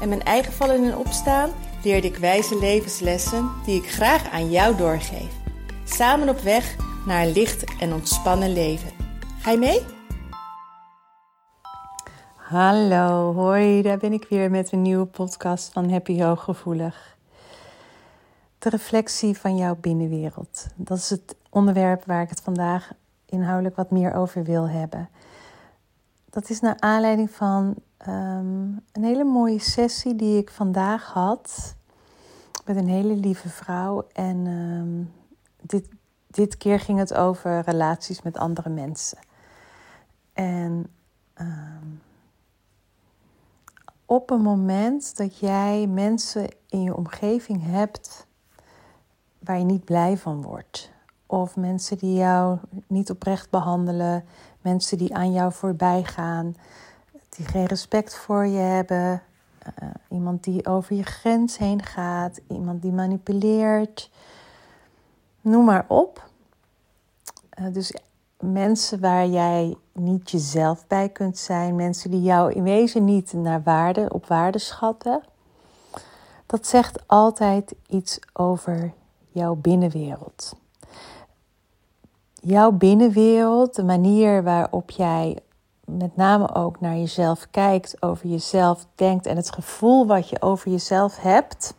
en mijn eigen vallen en opstaan leerde ik wijze levenslessen die ik graag aan jou doorgeef. Samen op weg naar een licht en ontspannen leven. Ga je mee? Hallo, hoi, daar ben ik weer met een nieuwe podcast van Happy Hooggevoelig. De reflectie van jouw binnenwereld. Dat is het onderwerp waar ik het vandaag inhoudelijk wat meer over wil hebben. Dat is naar aanleiding van Ehm, een hele mooie sessie die ik vandaag had met een hele lieve vrouw. En um, dit, dit keer ging het over relaties met andere mensen. En um, op een moment dat jij mensen in je omgeving hebt waar je niet blij van wordt. Of mensen die jou niet oprecht behandelen, mensen die aan jou voorbij gaan die geen respect voor je hebben, uh, iemand die over je grens heen gaat, iemand die manipuleert, noem maar op. Uh, dus mensen waar jij niet jezelf bij kunt zijn, mensen die jou in wezen niet naar waarde, op waarde schatten, dat zegt altijd iets over jouw binnenwereld. Jouw binnenwereld, de manier waarop jij met name ook naar jezelf kijkt, over jezelf denkt en het gevoel wat je over jezelf hebt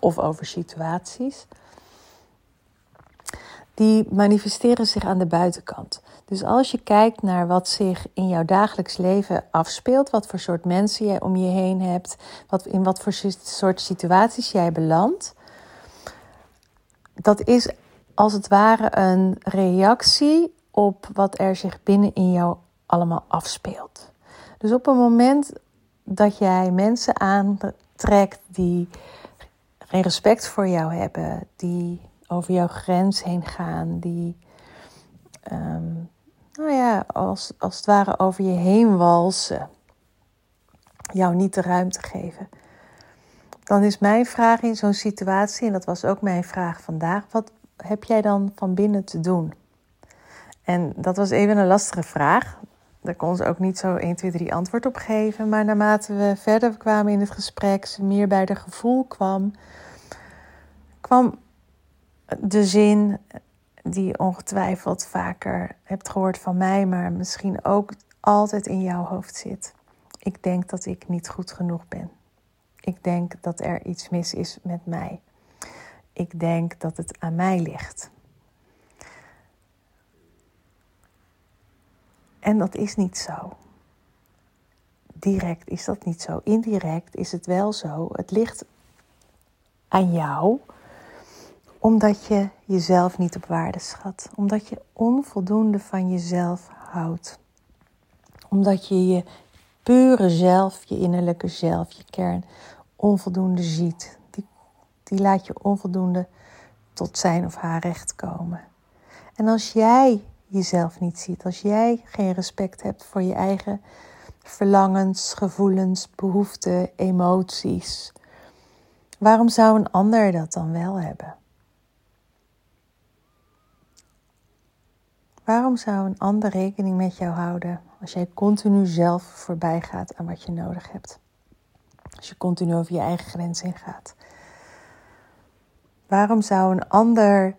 of over situaties, die manifesteren zich aan de buitenkant. Dus als je kijkt naar wat zich in jouw dagelijks leven afspeelt, wat voor soort mensen jij om je heen hebt, wat, in wat voor soort situaties jij belandt, dat is als het ware een reactie op wat er zich binnen in jou allemaal afspeelt. Dus op een moment dat jij mensen aantrekt die geen respect voor jou hebben, die over jouw grens heen gaan, die, ehm, nou ja, als, als het ware over je heen walsen, jou niet de ruimte geven. Dan is mijn vraag in zo'n situatie, en dat was ook mijn vraag vandaag, wat heb jij dan van binnen te doen? En dat was even een lastige vraag. Daar kon ze ook niet zo 1, 2, 3 antwoord op geven. Maar naarmate we verder kwamen in het gesprek, ze meer bij de gevoel kwam, kwam de zin die ongetwijfeld vaker hebt gehoord van mij, maar misschien ook altijd in jouw hoofd zit. Ik denk dat ik niet goed genoeg ben. Ik denk dat er iets mis is met mij. Ik denk dat het aan mij ligt. En dat is niet zo. Direct is dat niet zo. Indirect is het wel zo. Het ligt aan jou, omdat je jezelf niet op waarde schat. Omdat je onvoldoende van jezelf houdt. Omdat je je pure zelf, je innerlijke zelf, je kern, onvoldoende ziet. Die, die laat je onvoldoende tot zijn of haar recht komen. En als jij jezelf niet ziet, als jij geen respect hebt voor je eigen verlangens, gevoelens, behoeften, emoties, waarom zou een ander dat dan wel hebben? Waarom zou een ander rekening met jou houden als jij continu zelf voorbij gaat aan wat je nodig hebt? Als je continu over je eigen grens heen gaat. Waarom zou een ander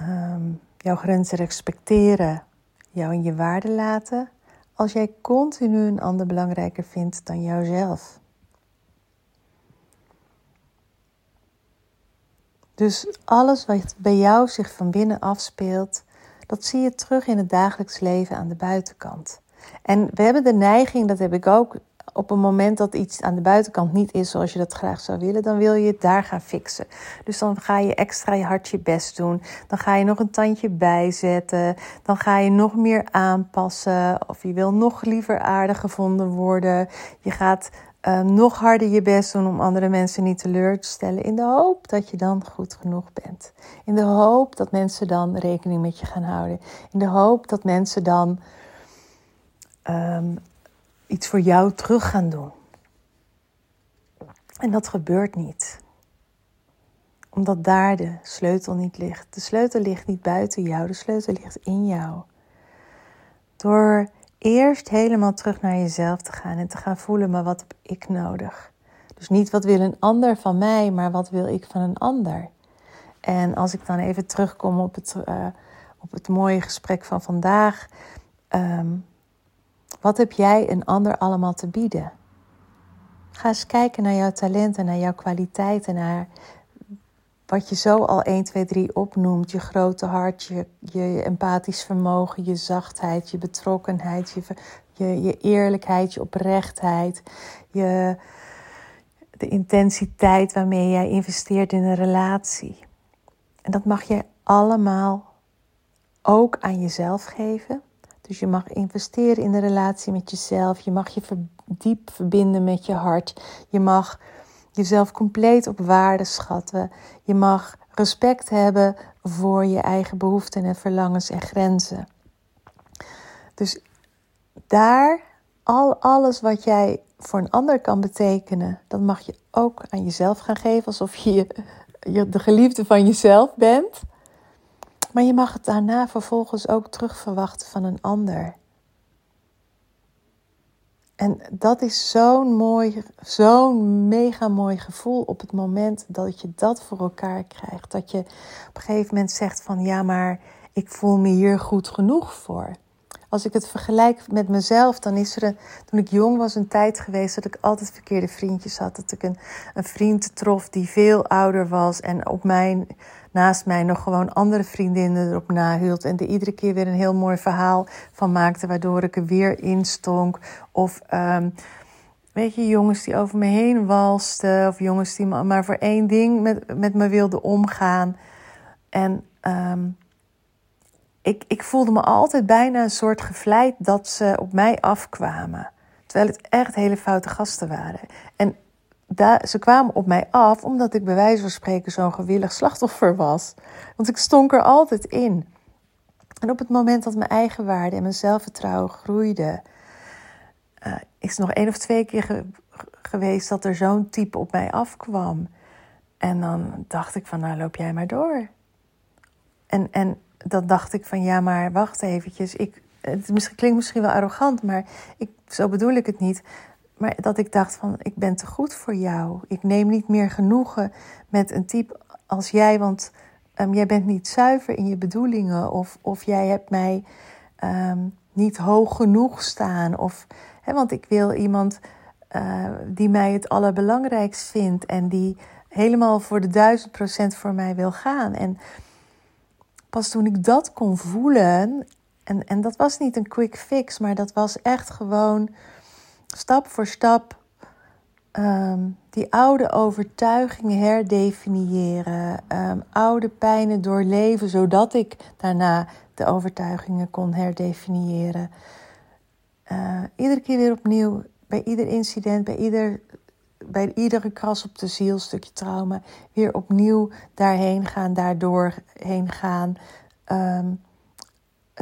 um, jouw grenzen respecteren, jou in je waarde laten, als jij continu een ander belangrijker vindt dan jouzelf. Dus alles wat bij jou zich van binnen afspeelt, dat zie je terug in het dagelijks leven aan de buitenkant. En we hebben de neiging, dat heb ik ook op een moment dat iets aan de buitenkant niet is zoals je dat graag zou willen, dan wil je het daar gaan fixen. Dus dan ga je extra je hard je best doen. Dan ga je nog een tandje bijzetten. Dan ga je nog meer aanpassen. Of je wil nog liever aardig gevonden worden. Je gaat uh, nog harder je best doen om andere mensen niet teleur te stellen. In de hoop dat je dan goed genoeg bent. In de hoop dat mensen dan rekening met je gaan houden. In de hoop dat mensen dan um, iets voor jou terug gaan doen. En dat gebeurt niet. Omdat daar de sleutel niet ligt. De sleutel ligt niet buiten jou, de sleutel ligt in jou. Door eerst helemaal terug naar jezelf te gaan en te gaan voelen, maar wat heb ik nodig? Dus niet wat wil een ander van mij, maar wat wil ik van een ander? En als ik dan even terugkom op het, uh, op het mooie gesprek van vandaag. Um, wat heb jij een ander allemaal te bieden? Ga eens kijken naar jouw talenten, naar jouw kwaliteiten, naar wat je zo al 1, 2, 3 opnoemt. Je grote hart, je, je empathisch vermogen, je zachtheid, je betrokkenheid, je, je, je eerlijkheid, je oprechtheid, je, de intensiteit waarmee jij investeert in een relatie. En dat mag je allemaal ook aan jezelf geven. Dus je mag investeren in de relatie met jezelf. Je mag je diep verbinden met je hart. Je mag jezelf compleet op waarde schatten. Je mag respect hebben voor je eigen behoeften en verlangens en grenzen. Dus daar, al alles wat jij voor een ander kan betekenen, dat mag je ook aan jezelf gaan geven, alsof je, je de geliefde van jezelf bent. Maar je mag het daarna vervolgens ook terugverwachten van een ander. En dat is zo'n mooi, zo'n mega mooi gevoel op het moment dat je dat voor elkaar krijgt. Dat je op een gegeven moment zegt van ja, maar ik voel me hier goed genoeg voor. Als ik het vergelijk met mezelf, dan is er een, toen ik jong was een tijd geweest dat ik altijd verkeerde vriendjes had. Dat ik een, een vriend trof die veel ouder was en op mijn naast mij nog gewoon andere vriendinnen erop nahield. En er iedere keer weer een heel mooi verhaal van maakte, waardoor ik er weer instonk. Of um, weet je, jongens die over me heen walsten. Of jongens die maar voor één ding met, met me wilden omgaan. En um, ik, ik voelde me altijd bijna een soort gevleid dat ze op mij afkwamen. Terwijl het echt hele foute gasten waren. En ze kwamen op mij af omdat ik bij wijze van spreken zo'n gewillig slachtoffer was. Want ik stonk er altijd in. En op het moment dat mijn eigen waarde en mijn zelfvertrouwen groeide, uh, is nog één of twee keer geweest dat er zo'n type op mij afkwam. En dan dacht ik van, nou loop jij maar door. En, en dan dacht ik van, ja maar wacht eventjes. Ik, het klinkt misschien wel arrogant, maar ik, zo bedoel ik het niet. Maar dat ik dacht van, ik ben te goed voor jou. Ik neem niet meer genoegen met een type als jij, want um, jij bent niet zuiver in je bedoelingen. Of, of jij hebt mij um, niet hoog genoeg staan. Of, hè, want ik wil iemand uh, die mij het allerbelangrijkst vindt. En die helemaal voor de duizend procent voor mij wil gaan. En pas toen ik dat kon voelen... En, en dat was niet een quick fix, maar dat was echt gewoon stap voor stap um, die oude overtuigingen herdefiniëren, um, oude pijnen doorleven, zodat ik daarna de overtuigingen kon herdefiniëren. Uh, iedere keer weer opnieuw, bij ieder incident, bij, ieder, bij iedere kras op de ziel, stukje trauma, weer opnieuw daarheen gaan, daardoor heen gaan. Um,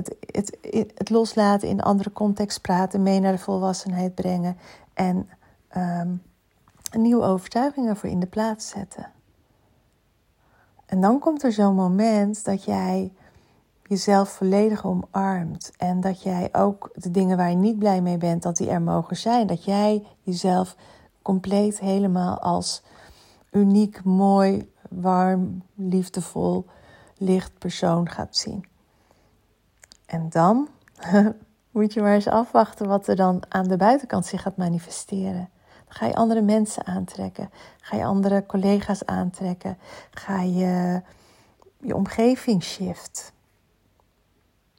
het, het, het loslaten, in een andere context praten, mee naar de volwassenheid brengen en um, nieuwe overtuigingen voor in de plaats zetten. En dan komt er zo'n moment dat jij jezelf volledig omarmt en dat jij ook de dingen waar je niet blij mee bent, dat die er mogen zijn. Dat jij jezelf compleet helemaal als uniek, mooi, warm, liefdevol, licht persoon gaat zien. En dan moet je maar eens afwachten wat er dan aan de buitenkant zich gaat manifesteren. Dan ga je andere mensen aantrekken. Ga je andere collega's aantrekken. Ga je je omgeving shift.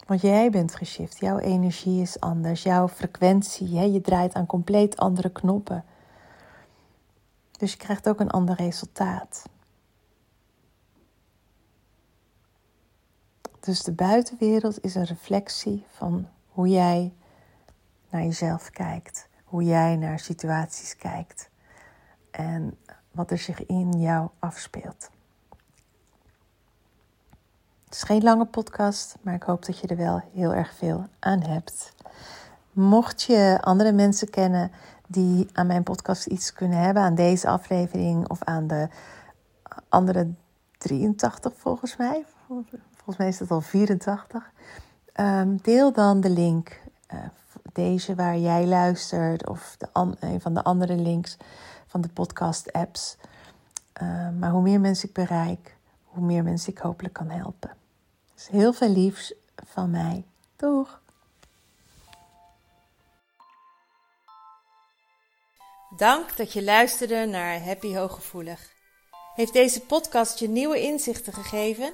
Want jij bent geshift, jouw energie is anders, jouw frequentie, hè? je draait aan compleet andere knoppen. Dus je krijgt ook een ander resultaat. Dus de buitenwereld is een reflectie van hoe jij naar jezelf kijkt, hoe jij naar situaties kijkt en wat er zich in jou afspeelt. Het is geen lange podcast, maar ik hoop dat je er wel heel erg veel aan hebt. Mocht je andere mensen kennen die aan mijn podcast iets kunnen hebben, aan deze aflevering of aan de andere 83 volgens mij, volgens mij is het al 84, ehm, deel dan de link. Uh, deze waar jij luistert of de een van de andere links van de podcast-apps. Ehm, maar hoe meer mensen ik bereik, hoe meer mensen ik hopelijk kan helpen. Dus heel veel liefs van mij. Doeg! Dank dat je luisterde naar Happy Hooggevoelig. Heeft deze podcast je nieuwe inzichten gegeven?